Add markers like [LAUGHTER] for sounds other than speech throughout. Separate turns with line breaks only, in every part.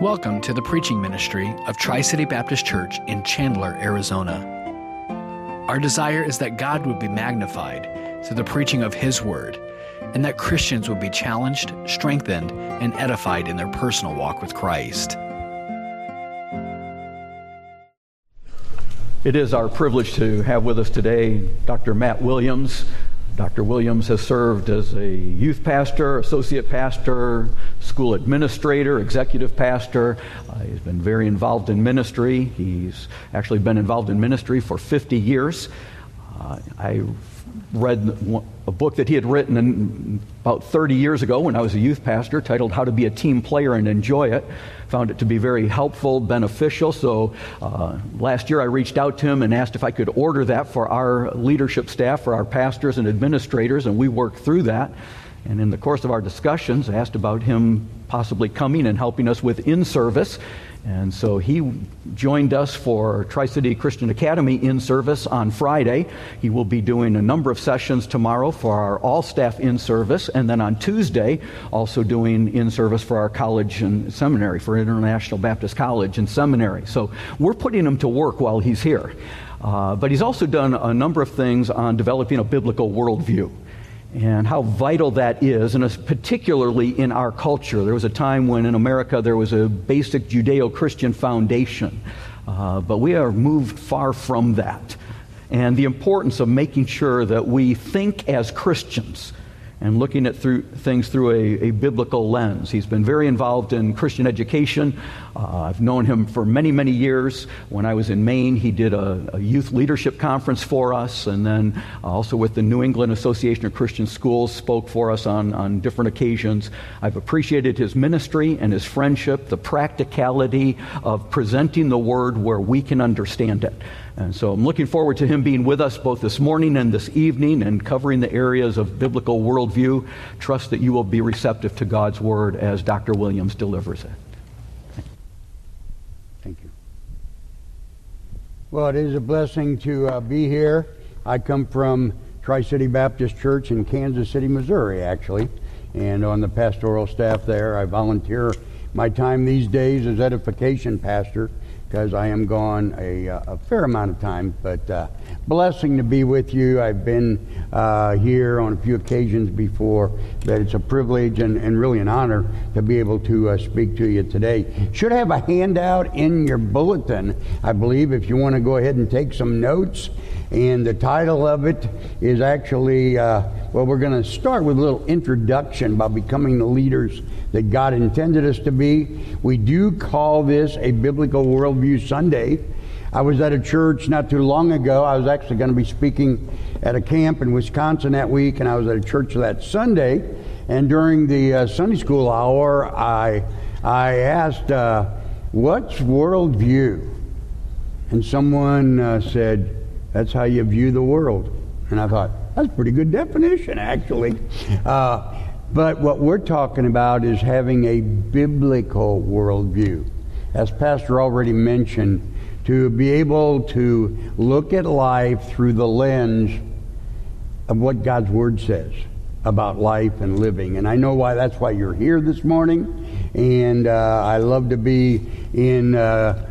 Welcome to the preaching ministry of Tri City Baptist Church in Chandler, Arizona. Our desire is that God would be magnified through the preaching of His Word, and that Christians would be challenged, strengthened, and edified in their personal walk with Christ.
It is our privilege to have with us today Dr. Matt Williams. Dr. Williams has served as a youth pastor, associate pastor, school administrator, executive pastor. Uh, he's been very involved in ministry. He's actually been involved in ministry for 50 years. Uh, I read a book that he had written about 30 years ago when I was a youth pastor titled How to Be a Team Player and Enjoy It. Found it to be very helpful, beneficial. So uh, last year I reached out to him and asked if I could order that for our leadership staff, for our pastors and administrators, and we worked through that. And in the course of our discussions, I asked about him possibly coming and helping us with in service. And so he joined us for Tri City Christian Academy in service on Friday. He will be doing a number of sessions tomorrow for our all staff in service, and then on Tuesday, also doing in service for our college and seminary, for International Baptist College and Seminary. So we're putting him to work while he's here. Uh, but he's also done a number of things on developing a biblical worldview and how vital that is, and particularly in our culture. There was a time when in America there was a basic Judeo Christian foundation, uh, but we are moved far from that. And the importance of making sure that we think as Christians and looking at through, things through a, a, biblical lens. He's been very involved in Christian education. Uh, I've known him for many, many years. When I was in Maine, he did a, a, youth leadership conference for us, and then also with the New England Association of Christian Schools, spoke for us on, on different occasions. I've appreciated his ministry and his friendship, the practicality of presenting the word where we can understand it. And so I'm looking forward to him being with us both this morning and this evening and covering the areas of biblical worldview. Trust that you will be receptive to God's word as Dr. Williams delivers it.
Thank you. Well, it is a blessing to uh, be here. I come from Tri City Baptist Church in Kansas City, Missouri, actually, and on the pastoral staff there. I volunteer my time these days as edification pastor because I am gone a, uh, a, fair amount of time. But uh, blessing to be with you. I've been uh, here on a few occasions before. That it's a privilege and, and really an honor to be able to uh, speak to you today. Should have a handout in your bulletin, I believe, if you want to go ahead and take some notes. And the title of it is actually, uh, well, we're going to start with a little introduction about becoming the leaders that God intended us to be. We do call this a Biblical Worldview Sunday. I was at a church not too long ago. I was actually going to be speaking at a camp in Wisconsin that week, and I was at a church that Sunday. And during the uh, Sunday school hour, I, I asked, uh, What's worldview? And someone uh, said, That's how you view the world. And I thought, That's a pretty good definition, actually. Uh, but what we're talking about is having a biblical worldview. As Pastor already mentioned, to be able to look at life through the lens of what God's Word says about life and living. And I know why that's why you're here this morning. And uh, I love to be in. Uh,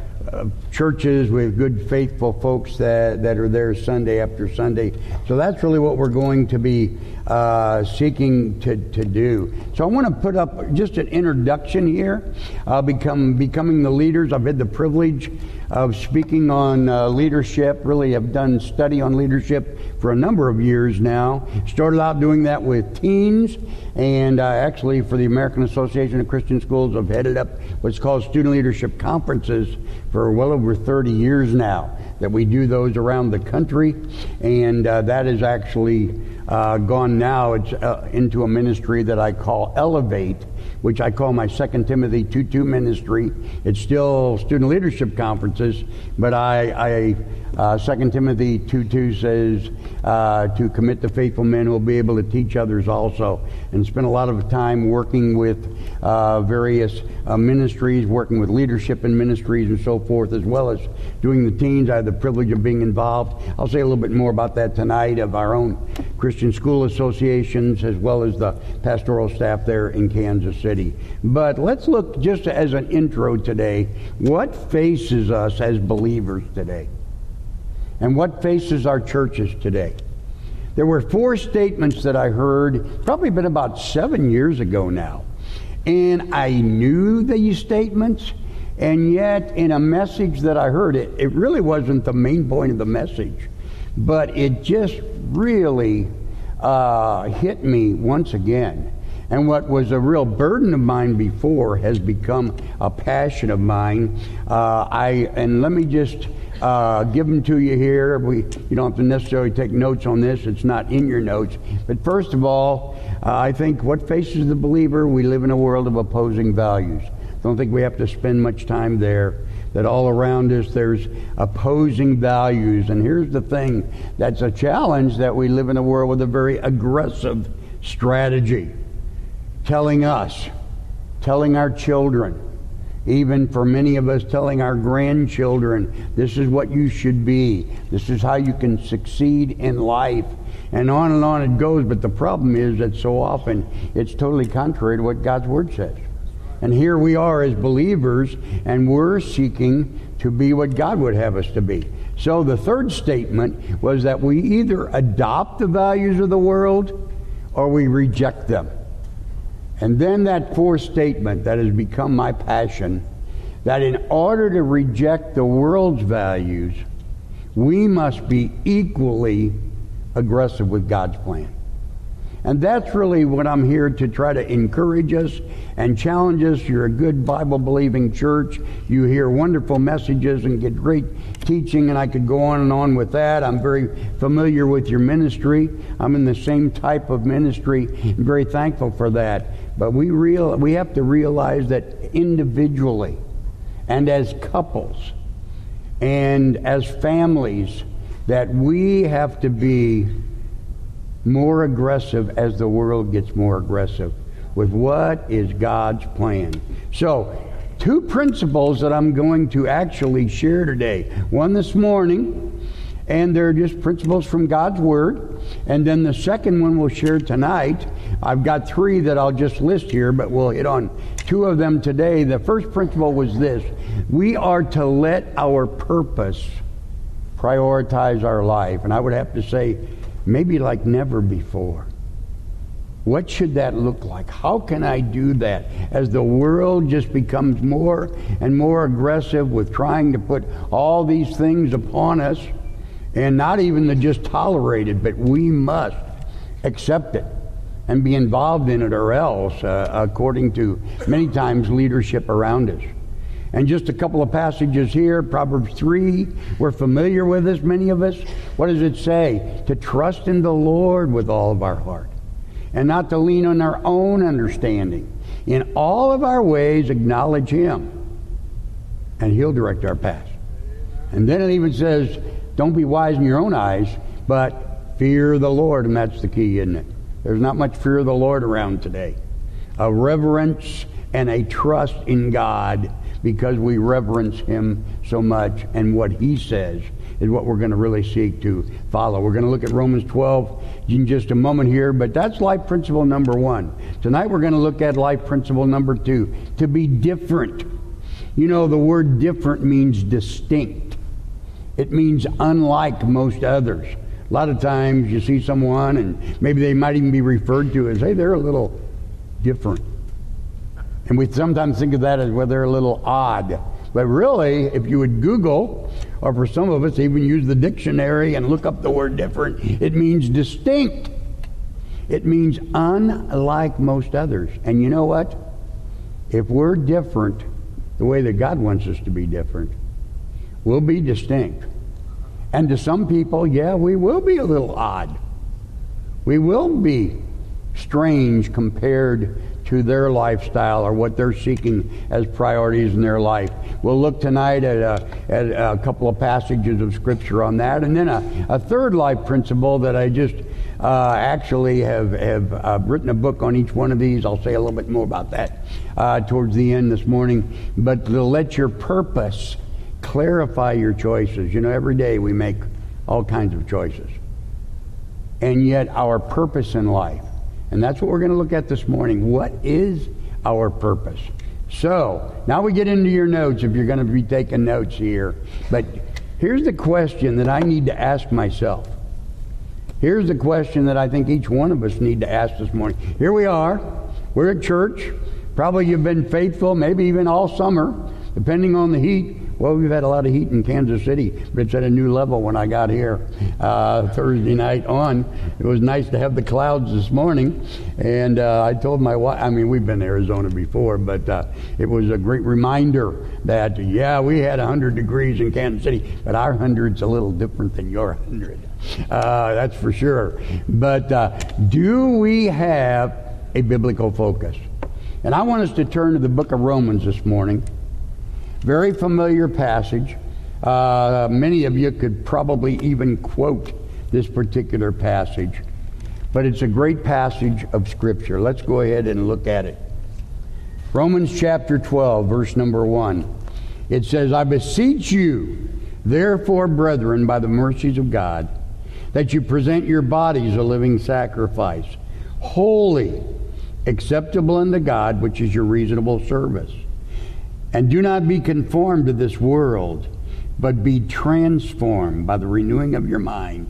churches with good, faithful folks that, that are there Sunday after Sunday. So that's really what we're going to be uh, seeking to, to do. So I want to put up just an introduction here. Uh, become becoming the leaders. I've had the privilege of speaking on uh, leadership. Really, have done study on leadership for a number of years now. Started out doing that with teens, and uh, actually for the American Association of Christian Schools, I've headed up what's called student leadership conferences for well over 30 years now. That we do those around the country, and uh, that is actually uh, gone now. It's uh, into a ministry that I call Elevate which I call my Second Timothy 2 2 ministry. It's still student leadership conferences, but I, I uh, 2 Timothy 2 2 says uh, to commit to faithful men who will be able to teach others also. And spend a lot of time working with uh, various uh, ministries, working with leadership in ministries and so forth, as well as doing the teens. I had the privilege of being involved. I'll say a little bit more about that tonight of our own Christian school associations as well as the pastoral staff there in Kansas City. But let's look just as an intro today what faces us as believers today and what faces our churches today. There were four statements that I heard, probably been about seven years ago now. And I knew these statements, and yet in a message that I heard, it, it really wasn't the main point of the message, but it just really uh, hit me once again. And what was a real burden of mine before has become a passion of mine. Uh, I and let me just uh, give them to you here. We, you don't have to necessarily take notes on this, it's not in your notes. But first of all, uh, I think what faces the believer, we live in a world of opposing values. Don't think we have to spend much time there. That all around us there's opposing values. And here's the thing that's a challenge that we live in a world with a very aggressive strategy. Telling us, telling our children, even for many of us telling our grandchildren, this is what you should be, this is how you can succeed in life. And on and on it goes, but the problem is that so often it's totally contrary to what God's Word says. And here we are as believers, and we're seeking to be what God would have us to be. So the third statement was that we either adopt the values of the world or we reject them. And then that fourth statement that has become my passion that in order to reject the world's values, we must be equally aggressive with God's plan. And that's really what I'm here to try to encourage us and challenge us. You're a good Bible believing church. You hear wonderful messages and get great teaching, and I could go on and on with that. I'm very familiar with your ministry. I'm in the same type of ministry. I'm very thankful for that. But we real we have to realize that individually and as couples and as families that we have to be more aggressive as the world gets more aggressive with what is God's plan. So, two principles that I'm going to actually share today. One this morning and they're just principles from God's Word. And then the second one we'll share tonight. I've got three that I'll just list here, but we'll hit on two of them today. The first principle was this we are to let our purpose prioritize our life. And I would have to say, maybe like never before. What should that look like? How can I do that as the world just becomes more and more aggressive with trying to put all these things upon us? and not even to just tolerate it, but we must accept it and be involved in it, or else, uh, according to many times leadership around us. And just a couple of passages here, Proverbs 3, we're familiar with this, many of us. What does it say? To trust in the Lord with all of our heart and not to lean on our own understanding. In all of our ways, acknowledge Him, and He'll direct our path. And then it even says, don't be wise in your own eyes, but fear the Lord, and that's the key, isn't it? There's not much fear of the Lord around today. A reverence and a trust in God because we reverence Him so much, and what He says is what we're going to really seek to follow. We're going to look at Romans 12 in just a moment here, but that's life principle number one. Tonight we're going to look at life principle number two to be different. You know, the word different means distinct. It means unlike most others. A lot of times you see someone and maybe they might even be referred to as, hey, they're a little different. And we sometimes think of that as, well, they're a little odd. But really, if you would Google, or for some of us, even use the dictionary and look up the word different, it means distinct. It means unlike most others. And you know what? If we're different the way that God wants us to be different, we'll be distinct. And to some people, yeah, we will be a little odd. We will be strange compared to their lifestyle or what they're seeking as priorities in their life. We'll look tonight at a, at a couple of passages of Scripture on that. And then a, a third life principle that I just uh, actually have, have uh, written a book on each one of these. I'll say a little bit more about that uh, towards the end this morning. But to let your purpose clarify your choices. You know, every day we make all kinds of choices. And yet our purpose in life. And that's what we're going to look at this morning. What is our purpose? So, now we get into your notes if you're going to be taking notes here. But here's the question that I need to ask myself. Here's the question that I think each one of us need to ask this morning. Here we are. We're at church. Probably you've been faithful, maybe even all summer, depending on the heat. Well, we've had a lot of heat in Kansas City, but it's at a new level when I got here uh, Thursday night on. It was nice to have the clouds this morning. And uh, I told my wife, I mean, we've been to Arizona before, but uh, it was a great reminder that, yeah, we had 100 degrees in Kansas City, but our 100's a little different than your 100. Uh, that's for sure. But uh, do we have a biblical focus? And I want us to turn to the book of Romans this morning. Very familiar passage. Uh, many of you could probably even quote this particular passage, but it's a great passage of Scripture. Let's go ahead and look at it. Romans chapter 12, verse number 1. It says, I beseech you, therefore, brethren, by the mercies of God, that you present your bodies a living sacrifice, holy, acceptable unto God, which is your reasonable service. And do not be conformed to this world, but be transformed by the renewing of your mind,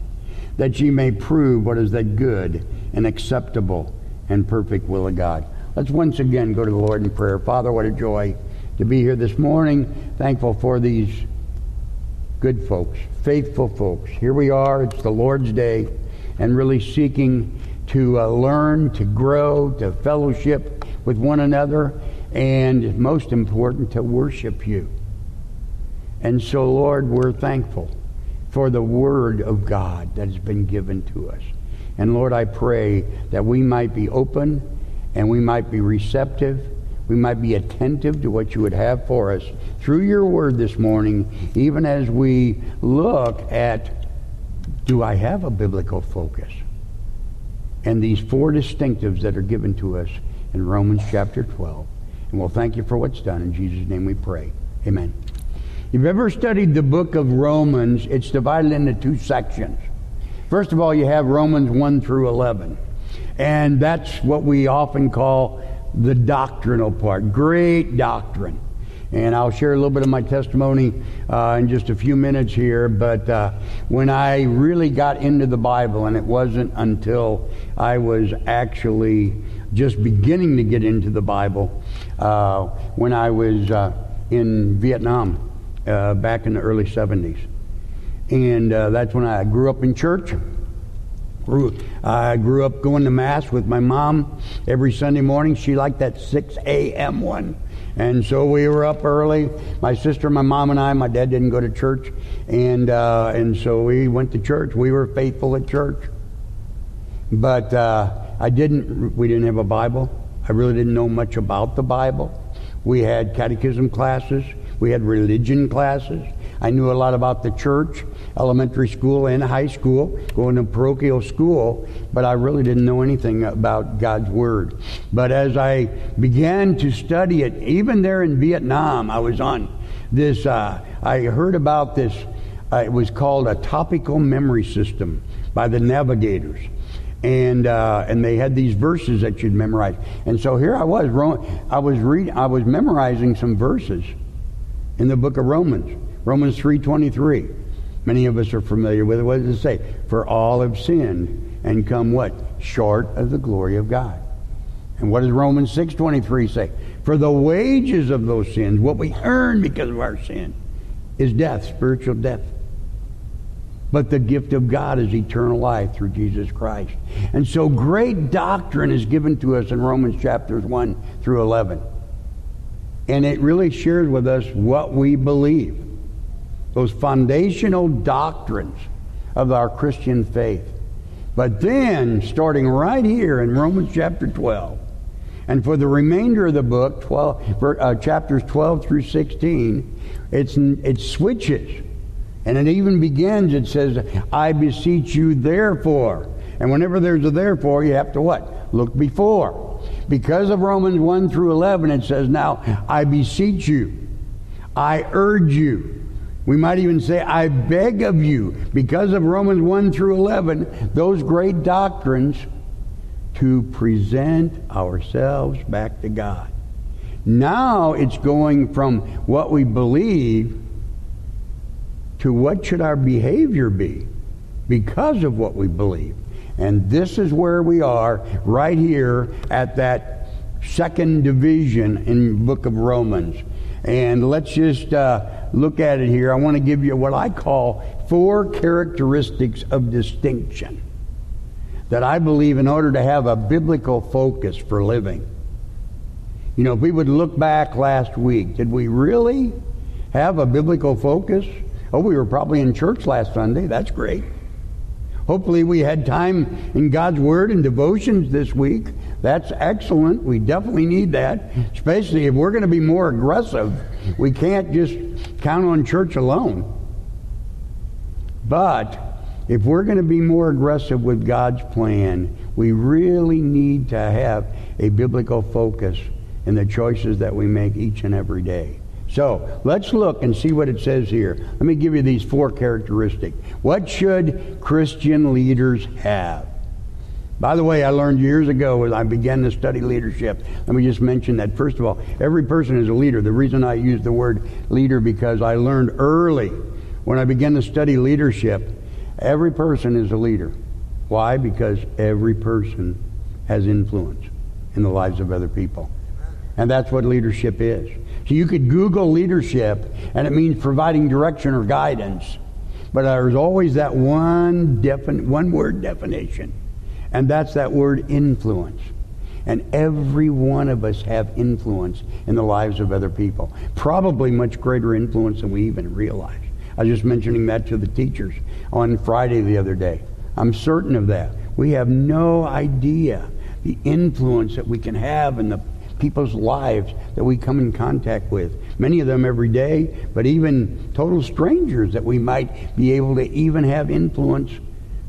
that ye may prove what is that good and acceptable and perfect will of God. Let's once again go to the Lord in prayer. Father, what a joy to be here this morning. Thankful for these good folks, faithful folks. Here we are, it's the Lord's Day, and really seeking to uh, learn, to grow, to fellowship with one another and most important, to worship you. And so, Lord, we're thankful for the Word of God that has been given to us. And Lord, I pray that we might be open and we might be receptive. We might be attentive to what you would have for us through your word this morning, even as we look at do I have a biblical focus? And these four distinctives that are given to us in Romans chapter 12. And we'll thank you for what's done. In Jesus' name we pray. Amen. If you've ever studied the book of Romans, it's divided into two sections. First of all, you have Romans 1 through 11. And that's what we often call the doctrinal part. Great doctrine. And I'll share a little bit of my testimony uh, in just a few minutes here. But uh, when I really got into the Bible, and it wasn't until I was actually just beginning to get into the Bible uh, when I was uh, in Vietnam uh, back in the early 70s. And uh, that's when I grew up in church. I grew up going to Mass with my mom every Sunday morning. She liked that 6 a.m. one. And so we were up early. My sister, my mom, and I. My dad didn't go to church, and uh, and so we went to church. We were faithful at church. But uh, I didn't, we didn't have a Bible. I really didn't know much about the Bible. We had catechism classes. We had religion classes. I knew a lot about the church, elementary school and high school, going to parochial school, but I really didn't know anything about God's Word. But as I began to study it, even there in Vietnam, I was on this, uh, I heard about this, uh, it was called a topical memory system by the navigators and uh, and they had these verses that you'd memorize. And so here I was, I was reading, I was memorizing some verses in the book of Romans, Romans three twenty three. Many of us are familiar with it. What does it say? For all have sinned and come what short of the glory of God. And what does Romans six twenty three say? For the wages of those sins, what we earn because of our sin, is death, spiritual death. But the gift of God is eternal life through Jesus Christ. And so great doctrine is given to us in Romans chapters 1 through 11. And it really shares with us what we believe. Those foundational doctrines of our Christian faith. But then, starting right here in Romans chapter 12, and for the remainder of the book, 12, uh, chapters 12 through 16, it's, it switches and it even begins, it says, I beseech you therefore. And whenever there's a therefore, you have to what? Look before. Because of Romans 1 through 11, it says, Now I beseech you, I urge you, We might even say, I beg of you, because of Romans 1 through 11, those great doctrines, to present ourselves back to God. Now it's going from what we believe to what should our behavior be because of what we believe. And this is where we are right here at that second division in book of Romans. And let's just uh, look at it here. I want to give you what I call four characteristics of distinction that I believe in order to have a biblical focus for living. You know, if we would look back last week, did we really have a biblical focus? Oh, we were probably in church last Sunday. That's great. Hopefully, we had time in God's Word and devotions this week. That's excellent. We definitely need that, especially if we're going to be more aggressive. We can't just count on church alone. But if we're going to be more aggressive with God's plan, we really need to have a biblical focus in the choices that we make each and every day. So let's look and see what it says here. Let me give you these four characteristics. What should Christian leaders have? By the way, I learned years ago as I began to study leadership. Let me just mention that first of all, every person is a leader. The reason I use the word leader because I learned early when I began to study leadership, every person is a leader. Why? Because every person has influence in the lives of other people. And that's what leadership is. So you could Google leadership, and it means providing direction or guidance. But there's always that one, defin- one word definition, and that's that word influence. And every one of us have influence in the lives of other people. Probably much greater influence than we even realize. I was just mentioning that to the teachers on Friday the other day. I'm certain of that. We have no idea the influence that we can have in the people's lives that we come in contact with. Many of them every day, but even total strangers that we might be able to even have influence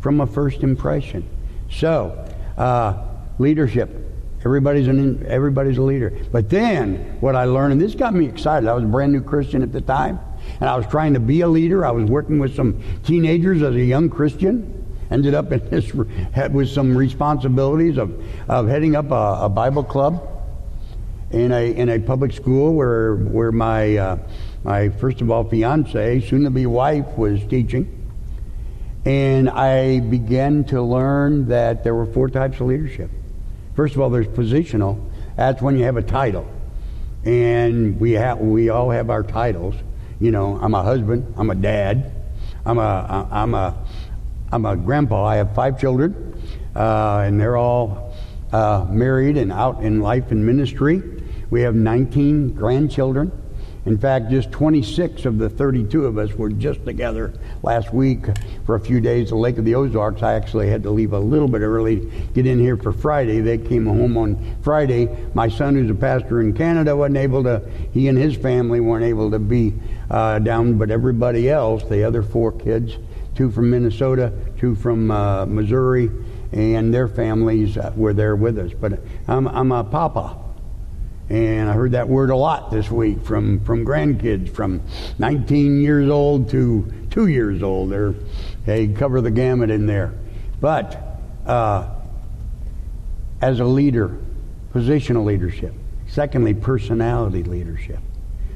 from a first impression. So, uh, leadership. Everybody's an everybody's a leader. But then what I learned, and this got me excited. I was a brand new Christian at the time, and I was trying to be a leader. I was working with some teenagers as a young Christian. Ended up in this [LAUGHS] with some responsibilities of, of heading up a, a Bible club in a in a public school where where my uh, my first of all fiance, soon to be wife, was teaching, and I began to learn that there were four types of leadership. First of all, there's positional. That's when you have a title, and we have we all have our titles. You know, I'm a husband. I'm a dad. I'm a I'm a I'm a grandpa. I have five children, uh, and they're all uh, married and out in life and ministry. We have 19 grandchildren. In fact, just 26 of the 32 of us were just together last week for a few days at the Lake of the Ozarks. I actually had to leave a little bit early, get in here for Friday. They came home on Friday. My son, who's a pastor in Canada, wasn't able to, he and his family weren't able to be uh, down, but everybody else, the other four kids, two from Minnesota, two from uh, Missouri, and their families were there with us. But I'm, I'm a papa. And I heard that word a lot this week from, from grandkids from 19 years old to two years old. They're, they cover the gamut in there. But uh, as a leader, positional leadership. Secondly, personality leadership.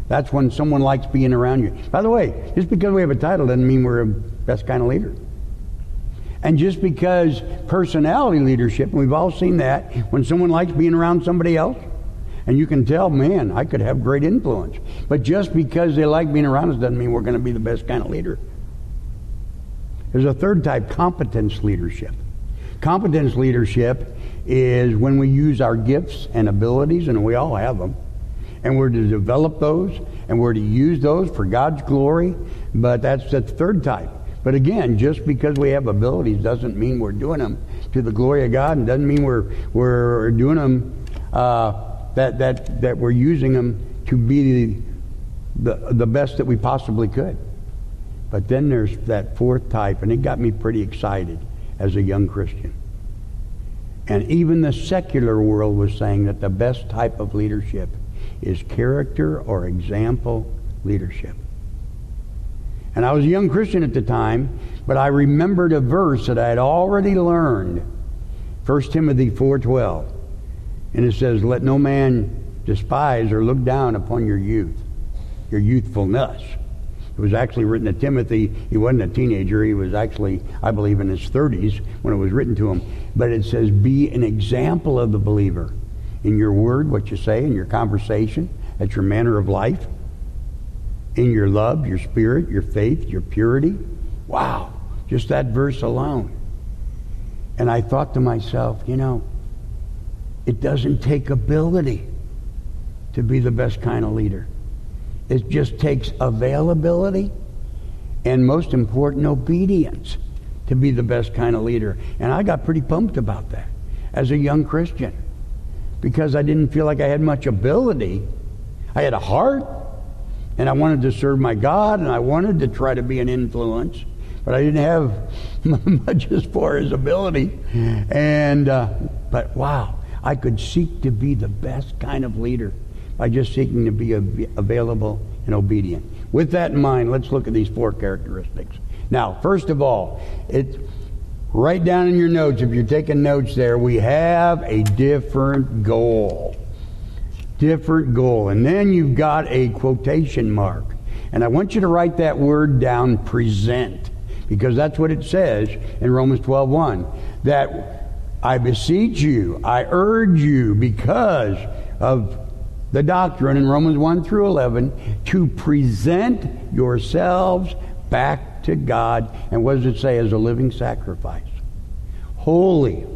That's when someone likes being around you. By the way, just because we have a title doesn't mean we're the best kind of leader. And just because personality leadership, and we've all seen that, when someone likes being around somebody else, and you can tell, man, I could have great influence. But just because they like being around us doesn't mean we're going to be the best kind of leader. There's a third type, competence leadership. Competence leadership is when we use our gifts and abilities, and we all have them, and we're to develop those, and we're to use those for God's glory. But that's the third type. But again, just because we have abilities doesn't mean we're doing them to the glory of God, and doesn't mean we're we're doing them uh, that, that, that we're using them to be the, the, the best that we possibly could. But then there's that fourth type, and it got me pretty excited as a young Christian. And even the secular world was saying that the best type of leadership is character or example leadership. And I was a young Christian at the time, but I remembered a verse that I had already learned. 1 Timothy 4:12. And it says, "Let no man despise or look down upon your youth, your youthfulness." It was actually written to Timothy. He wasn't a teenager. He was actually, I believe, in his 30s when it was written to him. But it says, "Be an example of the believer in your word, what you say, in your conversation, at your manner of life, in your love, your spirit, your faith, your purity." Wow, just that verse alone. And I thought to myself, you know, it doesn't take ability to be the best kind of leader. It just takes availability and, most important, obedience to be the best kind of leader. And I got pretty pumped about that as a young Christian because I didn't feel like I had much ability. I had a heart and I wanted to serve my God and I wanted to try to be an influence, but I didn't have [LAUGHS] much as far as ability. And, uh, but wow, I could seek to be the best kind of leader by just seeking to be available and obedient. With that in mind, let's look at these four characteristics. Now, first of all, it's write down in your notes, if you're taking notes there, we have a different goal. Different goal. And then you've got a quotation mark. And I want you to write that word down, present, because that's what it says in Romans 12:1. That I beseech you, I urge you, because of the doctrine in Romans 1 through 11 to present yourselves back to God. And what does it say? As a living sacrifice. Holy,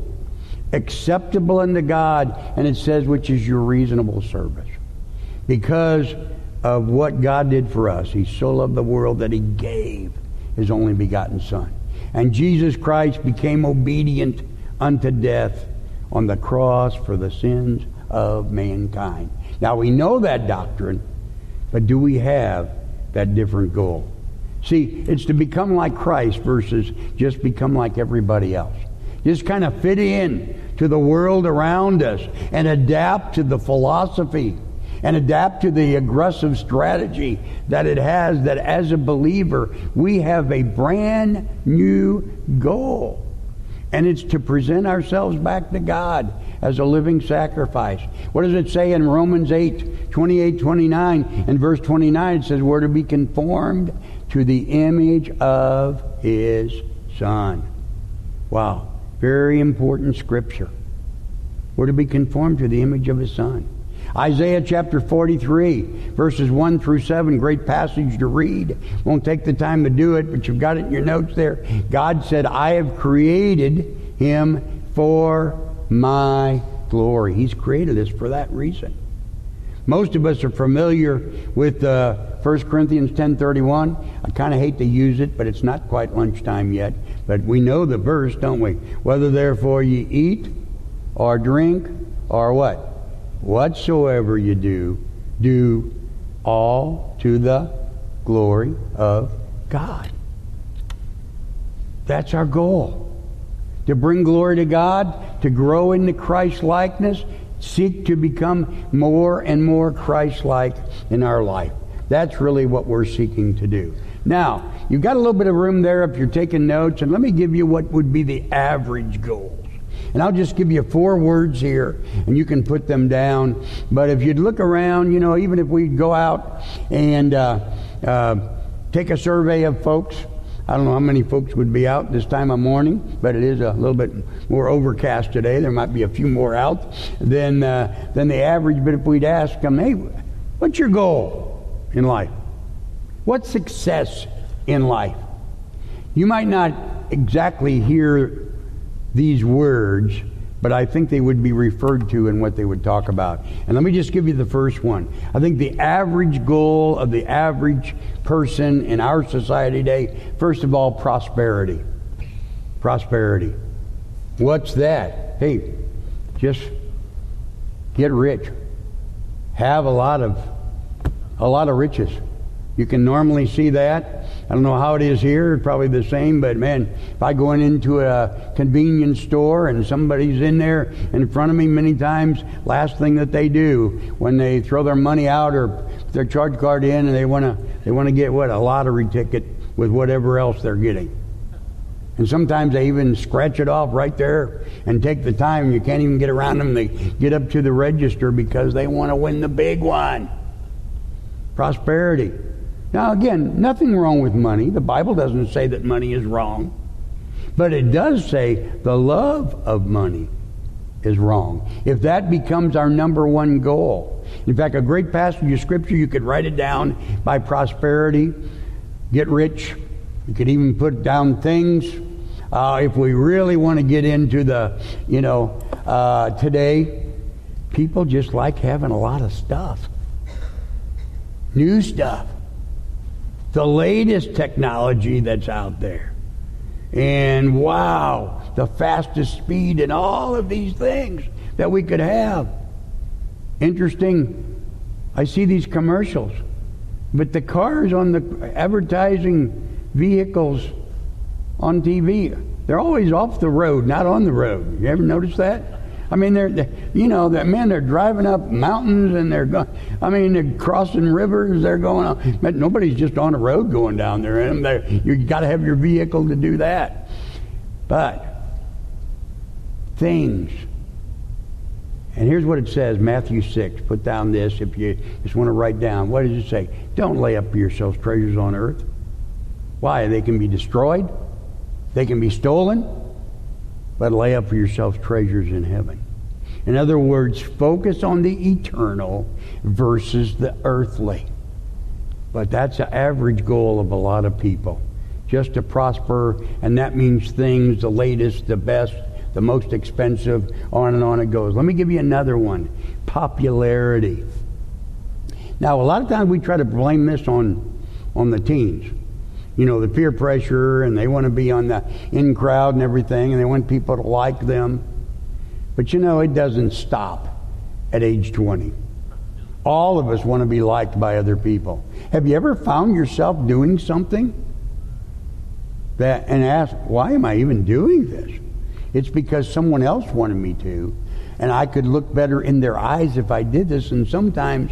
acceptable unto God. And it says, which is your reasonable service. Because of what God did for us. He so loved the world that he gave his only begotten Son. And Jesus Christ became obedient unto death on the cross for the sins of mankind. Now we know that doctrine, but do we have that different goal? See, it's to become like Christ versus just become like everybody else. Just kind of fit in to the world around us and adapt to the philosophy and adapt to the aggressive strategy that it has that as a believer we have a brand new goal and it's to present ourselves back to God as a living sacrifice. What does it say in Romans 8, 28, 29? And verse 29 it says, We're to be conformed to the image of his Son. Wow. Very important scripture. We're to be conformed to the image of his Son. Isaiah chapter 43, verses 1 through 7, great passage to read. Won't take the time to do it, but you've got it in your notes there. God said, I have created him for my glory. He's created us for that reason. Most of us are familiar with uh, 1 Corinthians 10.31. I kind of hate to use it, but it's not quite lunchtime yet. But we know the verse, don't we? Whether therefore ye eat or drink or what? Whatsoever you do, do all to the glory of God. That's our goal to bring glory to God, to grow into Christ likeness, seek to become more and more Christ like in our life. That's really what we're seeking to do. Now, you've got a little bit of room there if you're taking notes, and let me give you what would be the average goals. And I'll just give you four words here, and you can put them down. But if you'd look around, you know, even if we go out and uh, uh, take a survey of folks, I don't know how many folks would be out this time of morning, but it is a little bit more overcast today. There might be a few more out than, uh, than the average. But if we'd ask them, hey, what's your goal in life? What's success in life? You might not exactly hear these words, but I think they would be referred to in what they would talk about. And let me just give you the first one. I think the average goal of the average person in our society today, first of all, prosperity. Prosperity. What's that? Hey, just get rich. Have a lot of a lot of riches. You can normally see that. I don't know how it is here, probably the same, but man, if I go in into a convenience store and somebody's in there in front of me many times, last thing that they do when they throw their money out or their charge card in and they want to they want to get what a lottery ticket, with whatever else they're getting. And sometimes they even scratch it off right there and take the time. You can't even get around them. They get up to the register because they want to win the big one. Prosperity. Now, again, nothing wrong with money. The Bible doesn't say that money is wrong. But it does say the love of money is wrong. If that becomes our number one goal. In fact, a great passage of Scripture, you could write it down by prosperity, get rich. You could even put down things. Uh, if we really want to get into the, you know, uh, today, people just like having a lot of stuff. New stuff. The latest technology that's out there. And wow, the fastest speed and all of these things that we could have. Interesting. I see these commercials, but the cars on the advertising vehicles on TV, they're always off the road, not on the road. You ever notice that? I mean, they're, they, you know, that men they're driving up mountains and they're going. I mean, they're crossing rivers. They're going on. But nobody's just on a road going down there. And you got to have your vehicle to do that. But things. And here's what it says, Matthew 6. Put down this if you just want to write down. What does it say? Don't lay up for yourselves treasures on earth. Why? They can be destroyed. They can be stolen but lay up for yourselves treasures in heaven. In other words, focus on the eternal versus the earthly. But that's the average goal of a lot of people. Just to prosper, and that means things, the latest, the best, the most expensive, on and on it goes. Let me give you another one popularity. Now, a lot of times we try to blame this on, on the teens you know, the peer pressure and they want to be on the in crowd and everything and they want people to like them. But you know, it doesn't stop at age 20. All of us want to be liked by other people. Have you ever found yourself doing something that and asked, why am I even doing this? It's because someone else wanted me to, and I could look better in their eyes if I did this. And sometimes,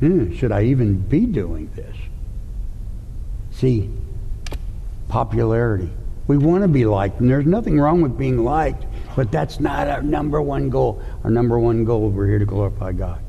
hmm, should I even be doing this? See, popularity. We want to be liked, and there's nothing wrong with being liked, but that's not our number one goal. Our number one goal, we're here to glorify God.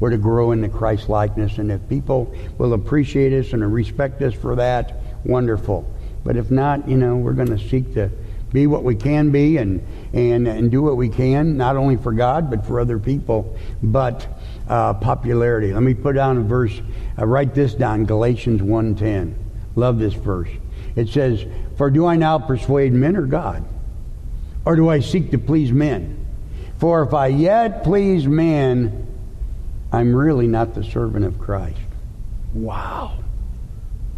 We're to grow in the Christ likeness, and if people will appreciate us and respect us for that, wonderful. But if not, you know, we're going to seek to be what we can be and, and, and do what we can, not only for God, but for other people. But uh, popularity. Let me put down a verse. Uh, write this down, Galatians 1.10. Love this verse. It says, For do I now persuade men or God? Or do I seek to please men? For if I yet please men, I'm really not the servant of Christ. Wow.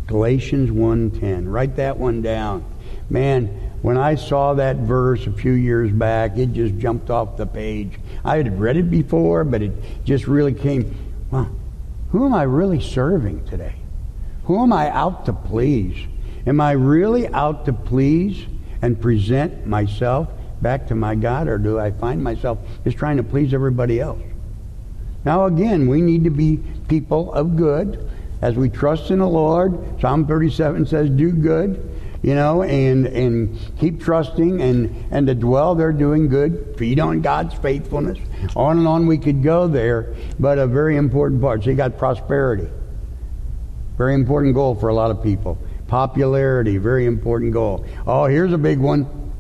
Galatians 1:10. Write that one down. Man, when I saw that verse a few years back, it just jumped off the page. I had read it before, but it just really came, well, who am I really serving today? Who am I out to please? Am I really out to please and present myself back to my God, or do I find myself just trying to please everybody else? Now, again, we need to be people of good as we trust in the Lord. Psalm 37 says, Do good, you know, and, and keep trusting and, and to dwell there doing good, feed on God's faithfulness. On and on we could go there, but a very important part. So you got prosperity. Very important goal for a lot of people. Popularity, very important goal. Oh, here's a big one.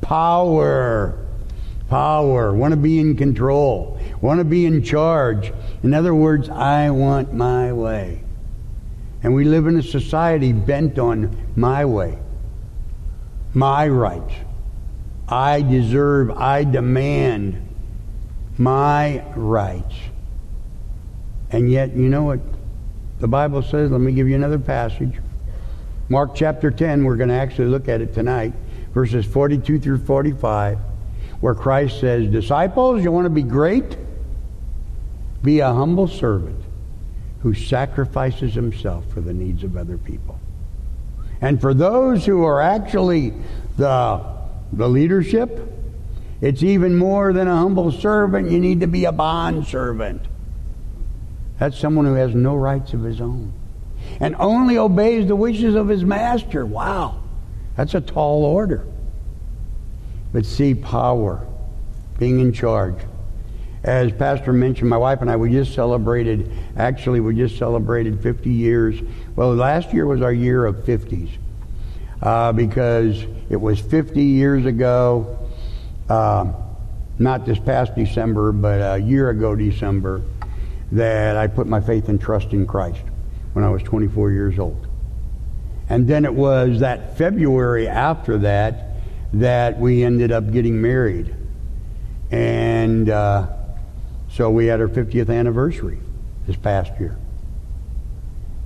Power. Power. Want to be in control. Want to be in charge. In other words, I want my way. And we live in a society bent on my way, my rights. I deserve, I demand my rights. And yet, you know what? The Bible says, let me give you another passage. Mark chapter 10, we're going to actually look at it tonight, verses 42 through 45, where Christ says, Disciples, you want to be great? Be a humble servant who sacrifices himself for the needs of other people. And for those who are actually the, the leadership, it's even more than a humble servant. You need to be a bond servant. That's someone who has no rights of his own. and only obeys the wishes of his master. Wow, that's a tall order. But see, power, being in charge. As Pastor mentioned, my wife and I, we just celebrated, actually, we just celebrated 50 years. Well, last year was our year of 50s uh, because it was 50 years ago, uh, not this past December, but a year ago, December, that I put my faith and trust in Christ when I was 24 years old. And then it was that February after that that we ended up getting married. And uh, so we had our 50th anniversary this past year.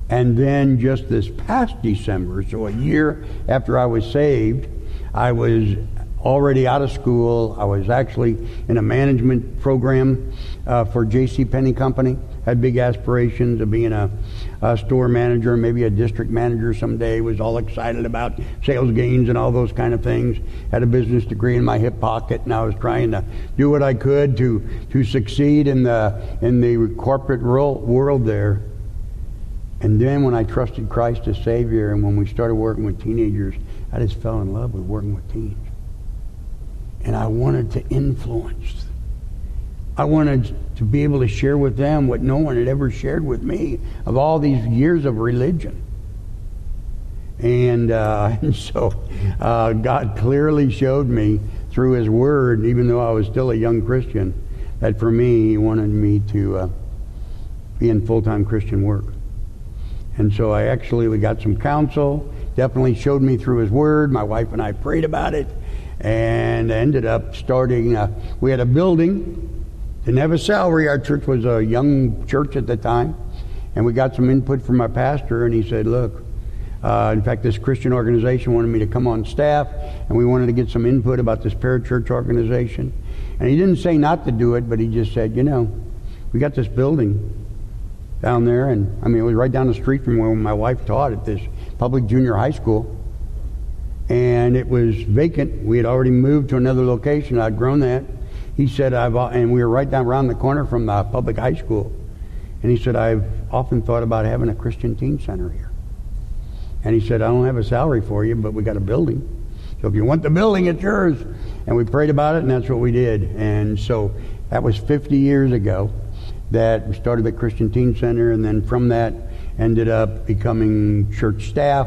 And then just this past December, so a year after I was saved, I was already out of school. I was actually in a management program uh, for J.C. Penney Company. Had big aspirations of being a, a, store manager, maybe a district manager someday. Was all excited about sales gains and all those kind of things. Had a business degree in my hip pocket, and I was trying to do what I could to to succeed in the in the corporate world there. And then when I trusted Christ as Savior, and when we started working with teenagers, I just fell in love with working with teens and I wanted to influence. I wanted to be able to share with them what no one had ever shared with me of all these years of religion. And, uh, [LAUGHS] and so uh, God clearly showed me through His Word, even though I was still a young Christian, that for me, He wanted me to uh, be in full time Christian work. And so I actually, we got some counsel, definitely showed me through His Word. My wife and I prayed about it and ended up starting. Uh, we had a building, didn't have a salary. Our church was a young church at the time, and we got some input from our pastor, and he said, "Look." Uh, in fact, this Christian organization wanted me to come on staff, and we wanted to get some input about this parachurch organization. And he didn't say not to do it, but he just said, you know, we got this building down there, and I mean, it was right down the street from where my wife taught at this public junior high school and it was vacant. We had already moved to another location. I'd grown that. He said, I've, and we were right down around the corner from the public high school. And he said, I've often thought about having a Christian teen center here. And he said, I don't have a salary for you, but we got a building. So if you want the building, it's yours. And we prayed about it, and that's what we did. And so that was 50 years ago that we started the Christian Teen Center, and then from that ended up becoming church staff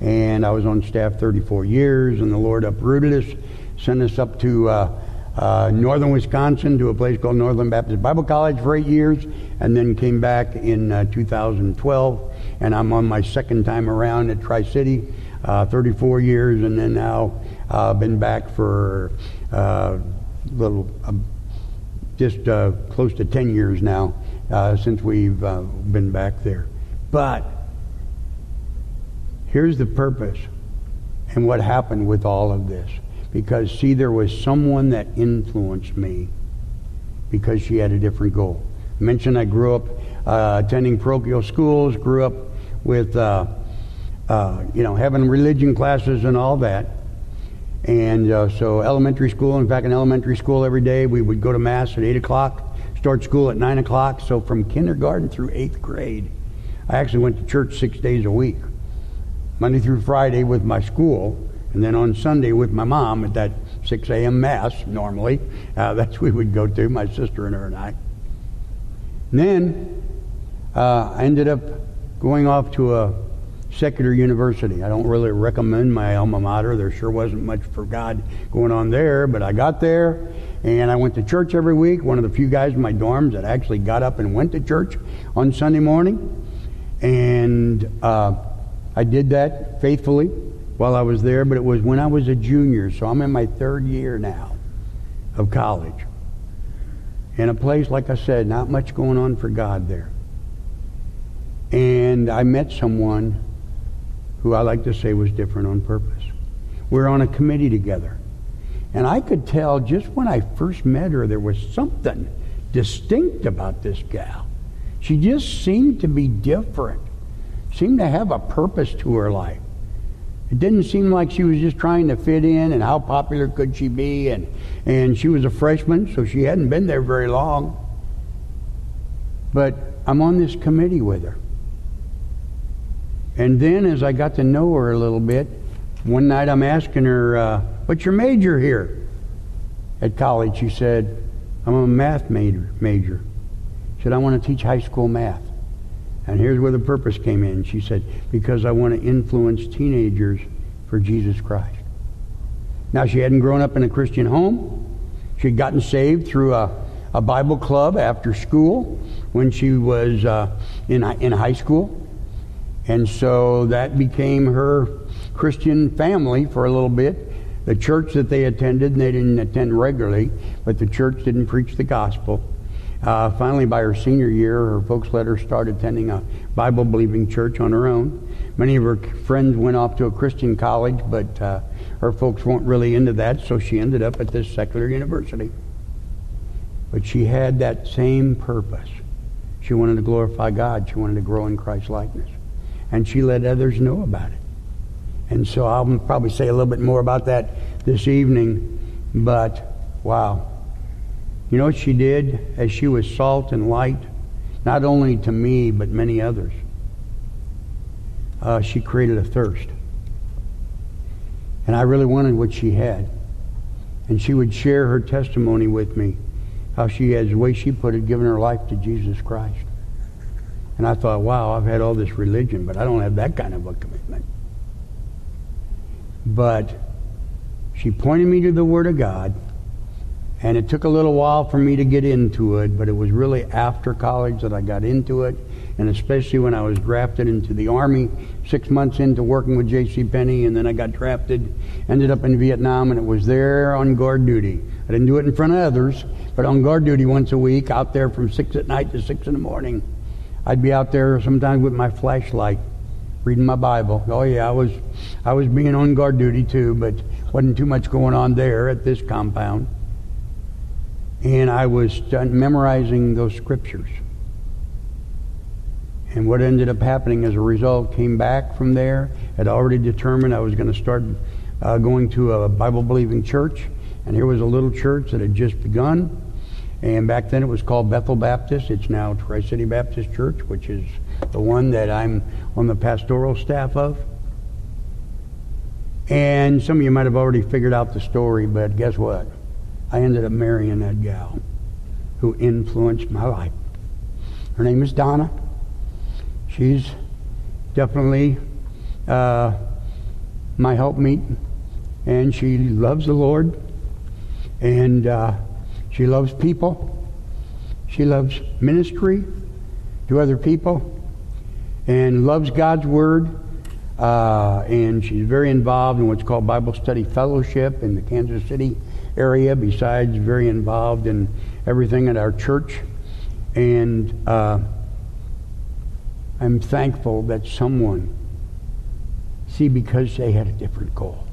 and I was on staff 34 years, and the Lord uprooted us, sent us up to uh, uh, northern Wisconsin to a place called Northland Baptist Bible College for eight years, and then came back in uh, 2012, and I'm on my second time around at Tri City, uh, 34 years, and then now uh, been back for uh, little, just close to 10 years now since we've been back there. But Here's the purpose and what happened with all of this. Because, see, there was someone that influenced me because she had a different goal. I mentioned I grew up uh, attending parochial schools, grew up with, uh, uh, you know, having religion classes and all that. And uh, so, elementary school, in fact, in elementary school every day, we would go to Mass at 8 o'clock, start school at 9 o'clock. So, from kindergarten through eighth grade, I actually went to church six days a week. Monday through Friday with my school, and then on Sunday with my mom at that 6 a.m. mass normally. Uh, [LAUGHS] that's we would go to, my sister and her and I. And then uh, I ended up going off to a secular university. I don't really recommend my alma mater. There sure wasn't much for God going on there, but I got there and I went to church every week. One of the few guys in my dorms that actually got up and went to church on Sunday morning. And uh, I did that faithfully while I was there, but it was when I was a junior, so I'm in my third year now of college. In a place, like I said, not much going on for God there. And I met someone who I like to say was different on purpose. We we're on a committee together. And I could tell just when I first met her, there was something distinct about this gal. She just seemed to be different seemed to have a purpose to her life. It didn't seem like she was just trying to fit in and how popular could she be and and she was a freshman, so she hadn't been there very long. But I'm on this committee with her. And then as I got to know her a little bit, one night I'm asking her, uh, What's your major here? At college, she said, I'm a math major. major. Said, I want to teach high school math. And here's where the purpose came in. She said, Because I want to influence teenagers for Jesus Christ. Now, she hadn't grown up in a Christian home. She'd gotten saved through a, a Bible club after school when she was uh, in, in high school. And so that became her Christian family for a little bit. The church that they attended, and they didn't attend regularly, but the church didn't preach the gospel. Uh, finally, by her senior year, her folks let her start attending a Bible believing church on her own. Many of her friends went off to a Christian college, but uh, her folks weren't really into that, so she ended up at this secular university. But she had that same purpose. She wanted to glorify God, she wanted to grow in Christ's likeness. And she let others know about it. And so I'll probably say a little bit more about that this evening. But wow. You know what she did as she was salt and light, not only to me, but many others? Uh, she created a thirst. And I really wanted what she had. And she would share her testimony with me, how she, as the way she put it, given her life to Jesus Christ. And I thought, wow, I've had all this religion, but I don't have that kind of a commitment. But she pointed me to the Word of God, and it took a little while for me to get into it, but it was really after college that I got into it, and especially when I was drafted into the Army, six months into working with J.C. Penney, and then I got drafted, ended up in Vietnam, and it was there on guard duty. I didn't do it in front of others, but on guard duty once a week, out there from 6 at night to 6 in the morning. I'd be out there sometimes with my flashlight, reading my Bible. Oh yeah, I was, I was being on guard duty too, but wasn't too much going on there at this compound. And I was memorizing those scriptures. And what ended up happening as a result, came back from there, had already determined I was going to start uh, going to a Bible believing church. And here was a little church that had just begun. And back then it was called Bethel Baptist. It's now Tri City Baptist Church, which is the one that I'm on the pastoral staff of. And some of you might have already figured out the story, but guess what? I ended up marrying that gal who influenced my life. Her name is Donna. She's definitely uh, my helpmeet, and she loves the Lord, and uh, she loves people. She loves ministry to other people and loves God's Word. Uh, and she's very involved in what's called Bible Study Fellowship in the Kansas City area, besides very involved in everything at our church. And uh, I'm thankful that someone, see, because they had a different goal.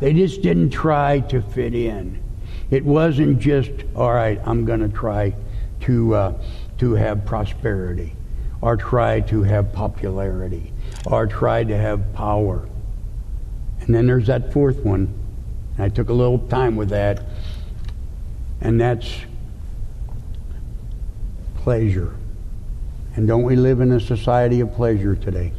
They just didn't try to fit in. It wasn't just, all right, I'm going to try to, uh, to have prosperity or try to have popularity or try to have power. And then there's that fourth one. I took a little time with that, and that's pleasure. And don't we live in a society of pleasure today?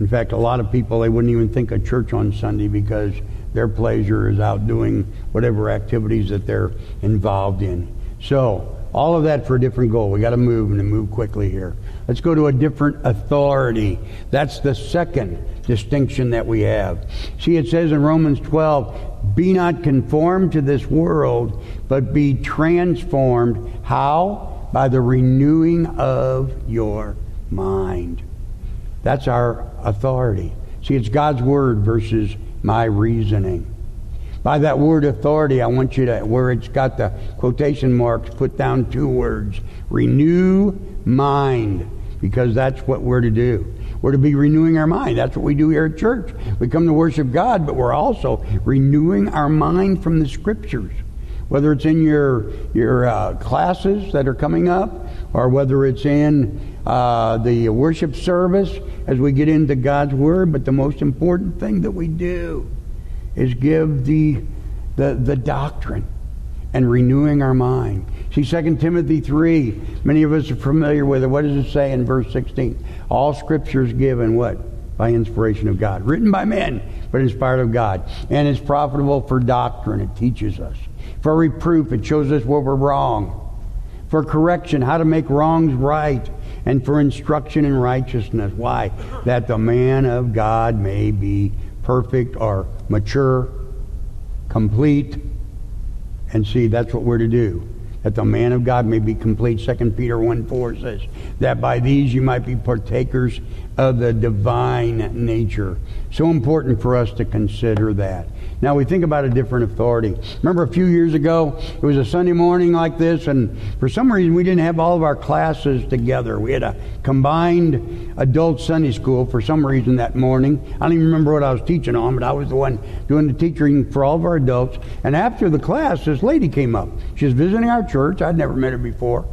In fact, a lot of people, they wouldn't even think of church on Sunday because their pleasure is out doing whatever activities that they're involved in. So, all of that for a different goal. We got to move and move quickly here. Let's go to a different authority. That's the second distinction that we have. See, it says in Romans 12, be not conformed to this world, but be transformed. How? By the renewing of your mind. That's our authority. See, it's God's word versus my reasoning. By that word authority, I want you to, where it's got the quotation marks, put down two words renew mind, because that's what we're to do. We're to be renewing our mind. That's what we do here at church. We come to worship God, but we're also renewing our mind from the scriptures. Whether it's in your, your uh, classes that are coming up, or whether it's in uh, the worship service as we get into God's Word, but the most important thing that we do is give the, the, the doctrine and renewing our mind. See 2 Timothy 3, many of us are familiar with it. What does it say in verse 16? All scripture is given what? by inspiration of God. Written by men, but inspired of God. And it's profitable for doctrine. It teaches us. For reproof, it shows us where we're wrong. For correction, how to make wrongs right. And for instruction in righteousness. Why? That the man of God may be perfect or mature, complete. And see, that's what we're to do that the man of God may be complete. 2 Peter 1 4 says, that by these you might be partakers of the divine nature. So important for us to consider that. Now we think about a different authority. Remember a few years ago, it was a Sunday morning like this, and for some reason we didn't have all of our classes together. We had a combined adult Sunday school for some reason that morning. I don't even remember what I was teaching on, but I was the one doing the teaching for all of our adults. And after the class, this lady came up. She was visiting our church. I'd never met her before.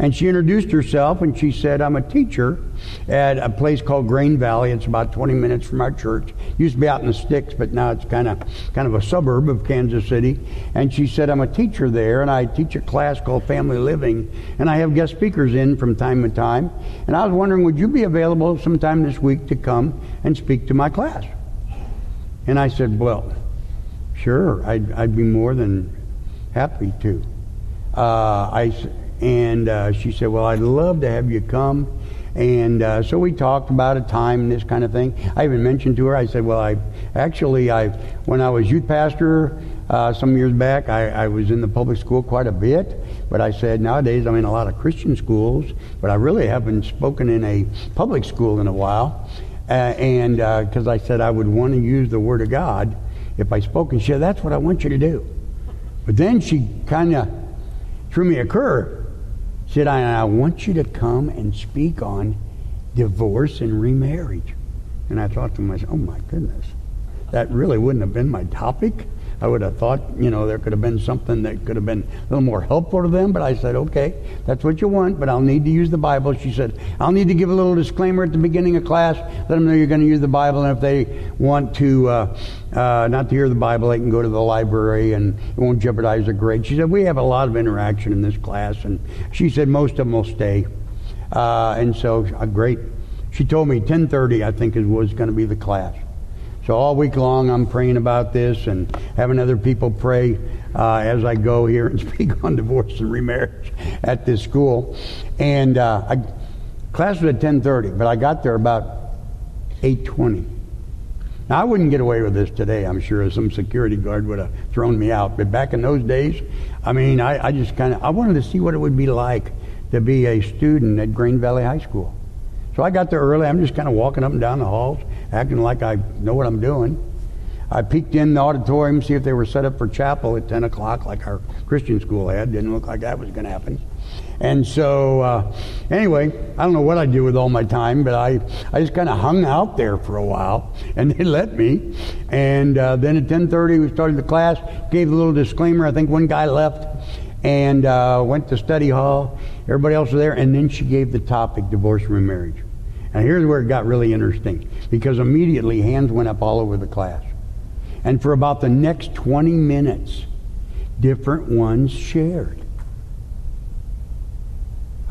And she introduced herself and she said, I'm a teacher at a place called Grain Valley. It's about 20 minutes from our church. Used to be out in the sticks, but now it's kind of kind of a suburb of Kansas City. And she said, I'm a teacher there and I teach a class called Family Living and I have guest speakers in from time to time. And I was wondering, would you be available sometime this week to come and speak to my class? And I said, well, sure, I'd, I'd be more than happy to. Uh, I, and uh, she said, Well, I'd love to have you come. And uh, so we talked about a time and this kind of thing. I even mentioned to her, I said, Well, I actually, I when I was youth pastor uh, some years back, I, I, was in the public school quite a bit. But I said, Nowadays, I'm in a lot of Christian schools, but I really haven't spoken in a public school in a while. Uh, and because uh, I said I would want to use the Word of God if I spoke. And she said, That's what I want you to do. But then she kind of threw me a curve said, I, I want you to come and speak on divorce and remarriage. And I thought to myself, oh my goodness, that really wouldn't have been my topic. I would have thought, you know, there could have been something that could have been a little more helpful to them, but I said, okay, that's what you want, but I'll need to use the Bible. She said, I'll need to give a little disclaimer at the beginning of class, let them know you're going to use the Bible, and if they want to uh, uh, not to hear the Bible, they can go to the library and it won't jeopardize their grade. She said, we have a lot of interaction in this class, and she said most of them will stay. Uh, and so, uh, great. She told me 10.30, I think, is, was going to be the class. So all week long, I'm praying about this and having other people pray uh, as I go here and [LAUGHS] speak on divorce and remarriage at this school. And uh, I, class was at 10:30, but I got there about 8:20. Now I wouldn't get away with this today. I'm sure some security guard would have thrown me out. But back in those days, I mean, I, I just kind of I wanted to see what it would be like to be a student at Grain Valley High School. So I got there early. I'm just kind of walking up and down the halls, acting like I know what I'm doing. I peeked in the auditorium, to see if they were set up for chapel at 10 o'clock, like our Christian school had. Didn't look like that was going to happen. And so, uh, anyway, I don't know what I do with all my time, but I, I just kind of hung out there for a while, and they [LAUGHS] let me. And uh, then at 10:30, we started the class. Gave a little disclaimer. I think one guy left and uh, went to study hall. Everybody else was there, and then she gave the topic divorce and remarriage. And here's where it got really interesting because immediately hands went up all over the class. And for about the next 20 minutes, different ones shared.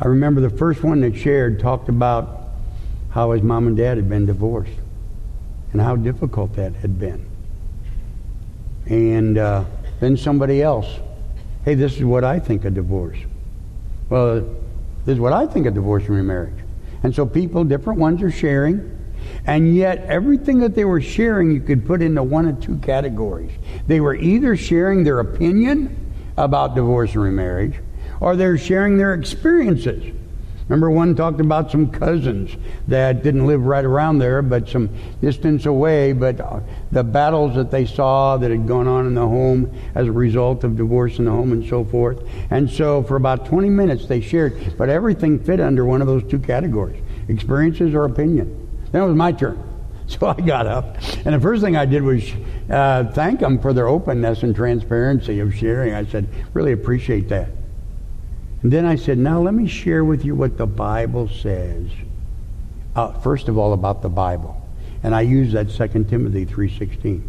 I remember the first one that shared talked about how his mom and dad had been divorced and how difficult that had been. And uh, then somebody else, hey, this is what I think of divorce. Well, this is what I think of divorce and remarriage. And so people, different ones are sharing. And yet, everything that they were sharing, you could put into one of two categories. They were either sharing their opinion about divorce and remarriage, or they're sharing their experiences. Remember, one talked about some cousins that didn't live right around there, but some distance away, but uh, the battles that they saw that had gone on in the home as a result of divorce in the home and so forth. And so, for about 20 minutes, they shared, but everything fit under one of those two categories experiences or opinion. Then it was my turn. [LAUGHS] So I got up, and the first thing I did was uh, thank them for their openness and transparency of sharing. I said, really appreciate that. And then I said, now let me share with you what the Bible says. Uh, first of all, about the Bible. And I use that 2 Timothy 3.16.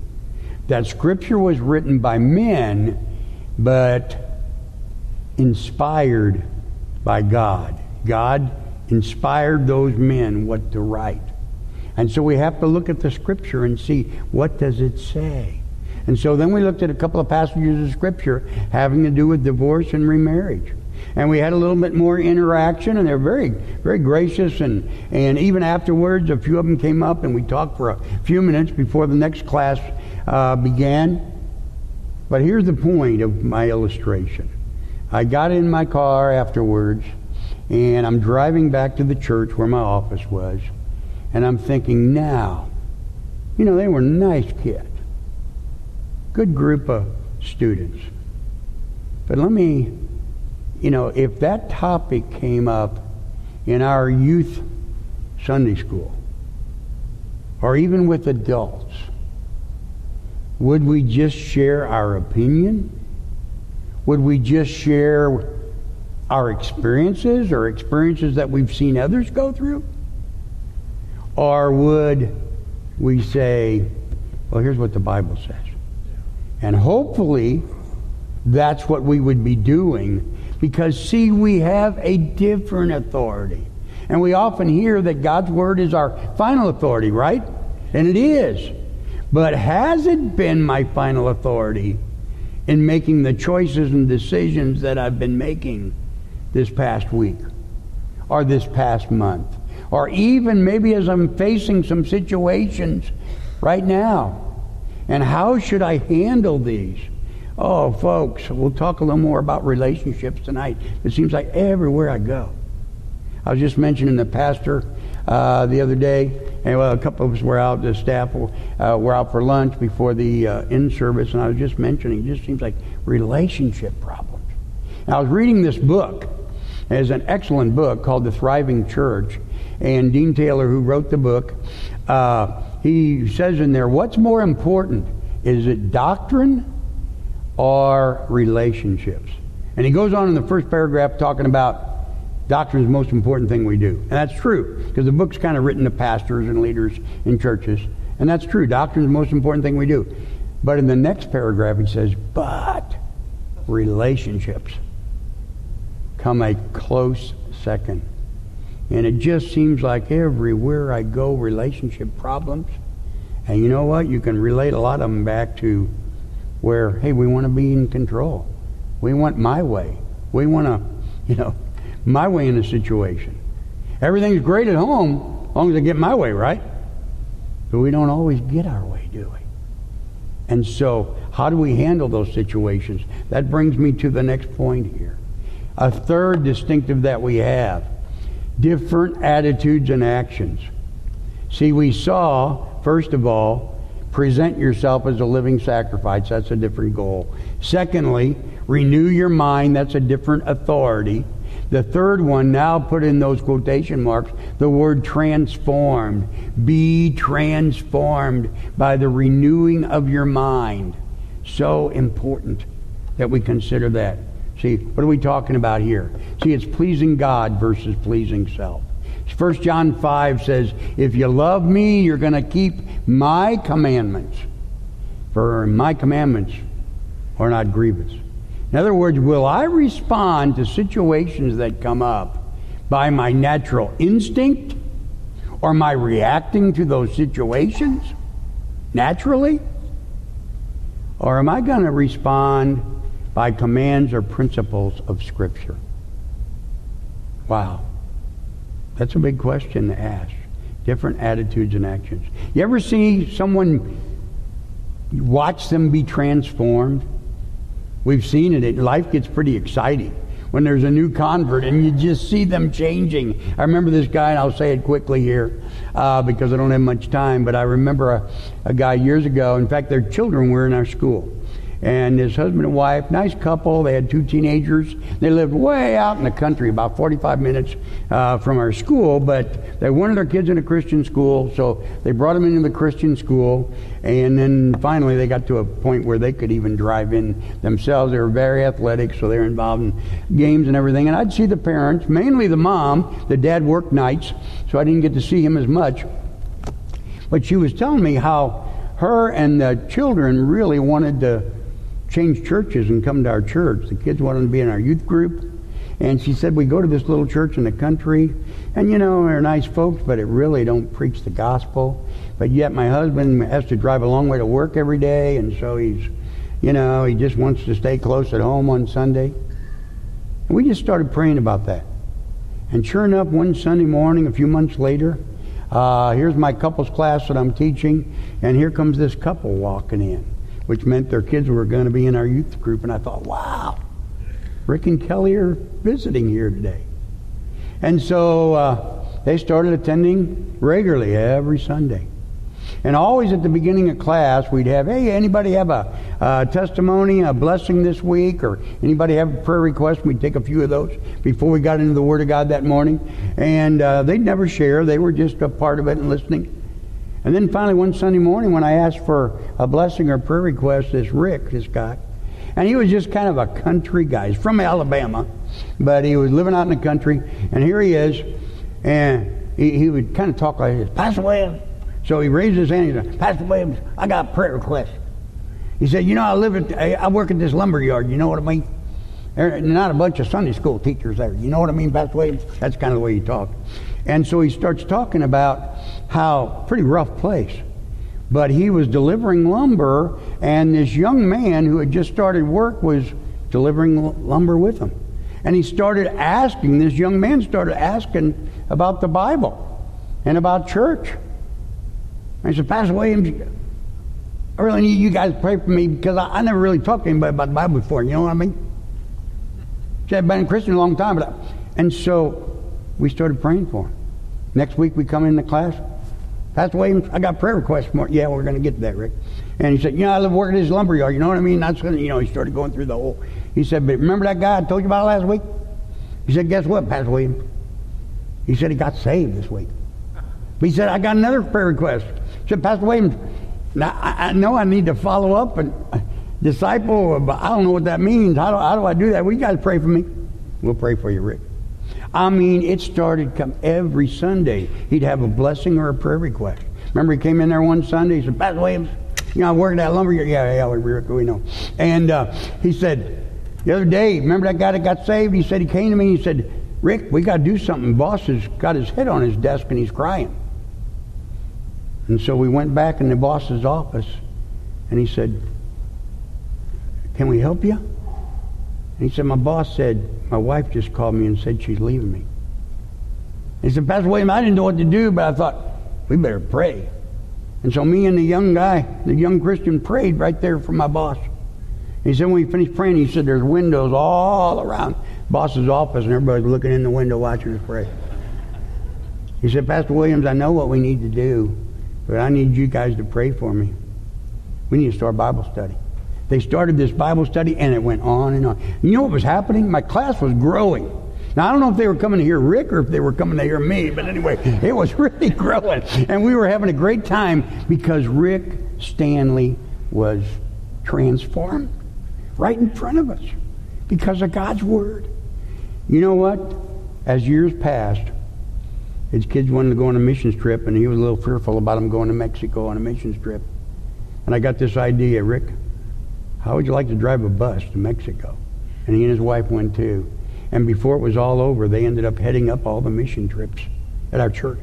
That Scripture was written by men, but inspired by God. God inspired those men what to write. And so we have to look at the scripture and see what does it say. And so then we looked at a couple of passages of scripture having to do with divorce and remarriage. And we had a little bit more interaction, and they're very, very gracious. And, and even afterwards, a few of them came up and we talked for a few minutes before the next class uh, began. But here's the point of my illustration I got in my car afterwards, and I'm driving back to the church where my office was, and I'm thinking, now, you know, they were nice kids, good group of students. But let me, you know, if that topic came up in our youth Sunday school, or even with adults, would we just share our opinion? Would we just share our experiences or experiences that we've seen others go through? Or would we say, well, here's what the Bible says? And hopefully, that's what we would be doing because, see, we have a different authority. And we often hear that God's Word is our final authority, right? And it is. But has it been my final authority in making the choices and decisions that I've been making this past week or this past month? Or even maybe as I'm facing some situations right now. And how should I handle these? Oh, folks, we'll talk a little more about relationships tonight. It seems like everywhere I go. I was just mentioning the pastor uh, the other day, and well, a couple of us were out, the staff uh, were out for lunch before the uh, in service, and I was just mentioning, it just seems like relationship problems. And I was reading this book. It's an excellent book called The Thriving Church, and Dean Taylor, who wrote the book, uh, he says in there, what's more important? Is it doctrine or relationships? And he goes on in the first paragraph talking about Doctrine is the most important thing we do. And that's true, because the book's kind of written to pastors and leaders in churches. And that's true. Doctrine is the most important thing we do. But in the next paragraph, he says, but relationships come a close second. And it just seems like everywhere I go, relationship problems. And you know what? You can relate a lot of them back to where, hey, we want to be in control. We want my way. We want to, you know, my way in a situation. Everything's great at home as long as I get my way, right? But we don't always get our way, do we? And so, how do we handle those situations? That brings me to the next point here. A third distinctive that we have different attitudes and actions. See, we saw, first of all, present yourself as a living sacrifice. That's a different goal. Secondly, renew your mind. That's a different authority. The third one, now put in those quotation marks, the word transformed. Be transformed by the renewing of your mind. So important that we consider that. See, what are we talking about here? See, it's pleasing God versus pleasing self. 1 John 5 says, If you love me, you're going to keep my commandments. For my commandments are not grievous. In other words, will I respond to situations that come up by my natural instinct? Or am I reacting to those situations naturally? Or am I going to respond by commands or principles of Scripture? Wow. That's a big question to ask. Different attitudes and actions. You ever see someone watch them be transformed? We've seen it. Life gets pretty exciting when there's a new convert and you just see them changing. I remember this guy, and I'll say it quickly here uh, because I don't have much time, but I remember a, a guy years ago. In fact, their children were in our school and his husband and wife, nice couple. They had two teenagers. They lived way out in the country, about 45 minutes uh, from our school, but they wanted their kids in a Christian school, so they brought them into the Christian school. And then finally, they got to a point where they could even drive in themselves. They were very athletic, so they were involved in games and everything. And I'd see the parents, mainly the mom. The dad worked nights, so I didn't get to see him as much. But she was telling me how her and the children really wanted to change churches and come to our church. The kids wanted to be in our youth group. And she said, we go to this little church in the country, and you know, they're nice folks, but it really don't preach the gospel. But yet my husband has to drive a long way to work every day, and so he's, you know, he just wants to stay close at home on Sunday. And we just started praying about that. And sure enough, one Sunday morning, a few months later, uh, here's my couples class that I'm teaching, and here comes this couple walking in, which meant their kids were going to be in our youth group. And I thought, wow, Rick and Kelly are visiting here today. And so uh, they started attending regularly every Sunday. And always at the beginning of class, we'd have, hey, anybody have a, testimony, a blessing this week, or anybody have a prayer request? We'd take a few of those before we got into the Word of God that morning. And uh, they'd never share, they were just a part of it and listening. And then finally, one Sunday morning, when I asked for a blessing or prayer request, this Rick, this guy, and he was just kind of a country guy. He's from Alabama, but he was living out in the country. And here he is, and he, he would kind of talk like this Pastor Williams, so he raised his hand. He said, Pastor Williams, I got a prayer request. He said, You know, I live at, I work at this lumber yard. You know what I mean? There not a bunch of Sunday school teachers there. You know what I mean, Pastor Williams? That's kind of the way he talked. And so he starts talking about how pretty rough place. But he was delivering lumber, and this young man who had just started work was delivering lumber with him. And he started asking, this young man started asking about the Bible and about church. I said, Pastor Williams, I really need you guys to pray for me because I, I never really talked to anybody about the Bible before. You know what I mean? See, I've been a Christian a long time, but I, and so we started praying for him. Next week we come in the class. Pastor Williams, I got prayer requests for Yeah, we're going to get to that, Rick. And he said, you know, I live working at this lumber yard. You know what I mean? That's going to, you know, he started going through the whole. He said, but remember that guy I told you about last week? He said, guess what, Pastor Williams? He said he got saved this week. But he said, I got another prayer request He said, Pastor Williams, now I, I know I need to follow up and uh, disciple, but I don't know what that means. How do, how do I do that? Well, you guys pray for me. We'll pray for you, Rick. I mean, it started come every Sunday. He'd have a blessing or a prayer request. Remember, he came in there one Sunday. He said, Pastor Williams, you know, I work at that lumber. Yeah, yeah, we, we know. And uh, he said, the other day, remember that guy that got saved? He said, he came to me and he said, Rick, we got to do something. Boss has got his head on his desk and he's crying. And so we went back in the boss's office, and he said, Can we help you? And he said, My boss said, My wife just called me and said she's leaving me. And he said, Pastor William, I didn't know what to do, but I thought, we better pray. And so me and the young guy, the young Christian, prayed right there for my boss. He said when we finished praying, he said there's windows all around boss's office, and everybody's looking in the window watching us pray. He said, Pastor Williams, I know what we need to do. But I need you guys to pray for me. We need to start Bible study. They started this Bible study and it went on and on. You know what was happening? My class was growing. Now, I don't know if they were coming to hear Rick or if they were coming to hear me, but anyway, [LAUGHS] it was really [LAUGHS] growing. And we were having a great time because Rick Stanley was transformed right in front of us because of God's Word. You know what? As years passed, his kids wanted to go on a missions trip, and he was a little fearful about them going to Mexico on a missions trip. And I got this idea, Rick, how would you like to drive a bus to Mexico? And he and his wife went too. And before it was all over, they ended up heading up all the mission trips at our church.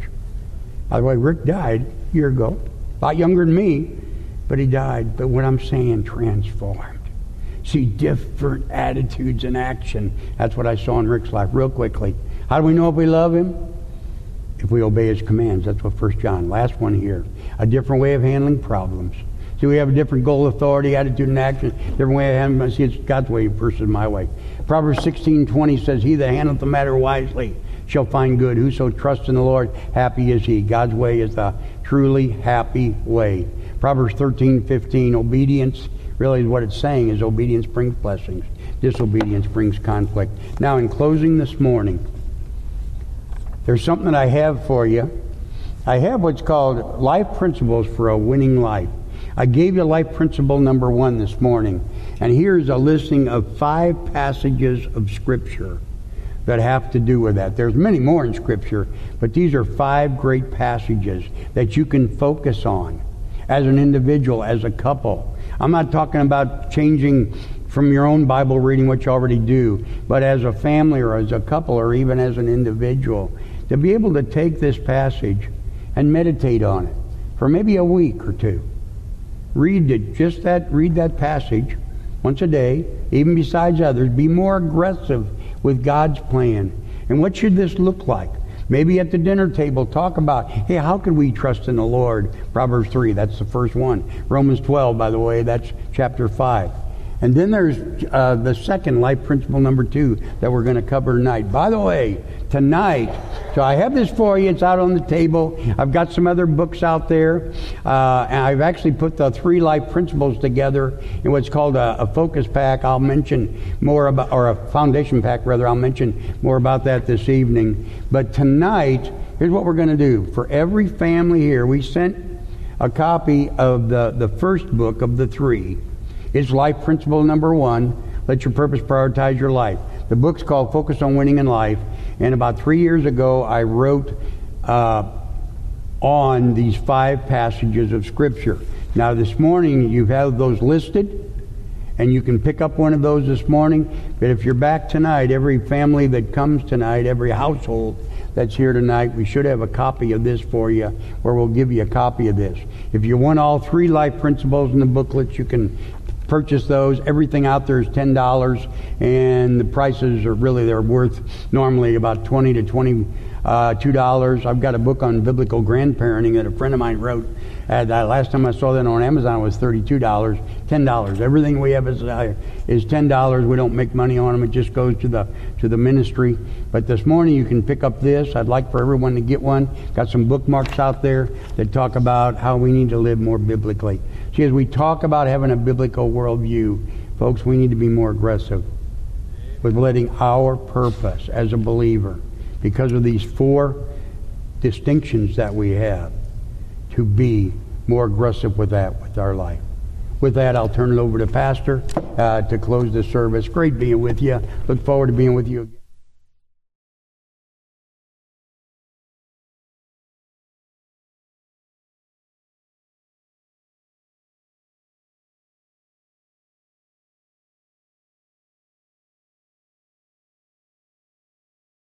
By the way, Rick died a year ago, a lot younger than me, but he died. But what I'm saying, transformed. See different attitudes and action. That's what I saw in Rick's life, real quickly. How do we know if we love him? if we obey his commands. That's what First John, last one here. A different way of handling problems. See, we have a different goal, authority, attitude, and action. Different way of handling. See, it's God's way versus my way. Proverbs sixteen twenty says, "He that handleth the matter wisely shall find good. Whoso trusts in the Lord, happy is he." God's way is the truly happy way. Proverbs thirteen fifteen. Obedience really what it's saying is obedience brings blessings. Disobedience brings conflict. Now, in closing this morning. There's something I have for you. I have what's called life principles for a winning life. I gave you life principle number one this morning. And here's a listing of five passages of Scripture that have to do with that. There's many more in Scripture, but these are five great passages that you can focus on as an individual, as a couple. I'm not talking about changing from your own Bible reading, which you already do, but as a family or as a couple or even as an individual, to be able to take this passage and meditate on it for maybe a week or two. Read it, just that, read that passage once a day, even besides others. Be more aggressive with God's plan. And what should this look like? Maybe at the dinner table, talk about, hey, how can we trust in the Lord? Proverbs 3, that's the first one. Romans 12, by the way, that's chapter 5. And then there's uh, the second life principle number two that we're going to cover tonight. By the way, tonight, so I have this for you. It's out on the table. I've got some other books out there. Uh, and I've actually put the three life principles together in what's called a, a, focus pack. I'll mention more about, or a foundation pack rather. I'll mention more about that this evening. But tonight, here's what we're going to do. For every family here, we sent a copy of the, the first book of the three. It's life principle number one. Let your purpose prioritize your life. The book's called Focus on Winning in Life. And about three years ago, I wrote uh, on these five passages of Scripture. Now, this morning, you have those listed, and you can pick up one of those this morning. But if you're back tonight, every family that comes tonight, every household that's here tonight, we should have a copy of this for you, or we'll give you a copy of this. If you want all three life principles in the booklets, you can purchase those. Everything out there is ten dollars, and the prices are really they're worth normally about twenty to twenty uh, two dollars. I've got a book on biblical grandparenting that a friend of mine wrote. Uh, last time I saw that on Amazon was thirty-two dollars, ten dollars. Everything we have is uh, is ten dollars. We don't make money on them. It just goes to the to the ministry. But this morning you can pick up this. I'd like for everyone to get one. Got some bookmarks out there that talk about how we need to live more biblically. See, as we talk about having a biblical worldview, folks, we need to be more aggressive with letting our purpose as a believer because of these four distinctions that we have to be more aggressive with that with our life. With that, I'll turn it over to Pastor uh, to close the service. Great being with you. Look forward to being with you again.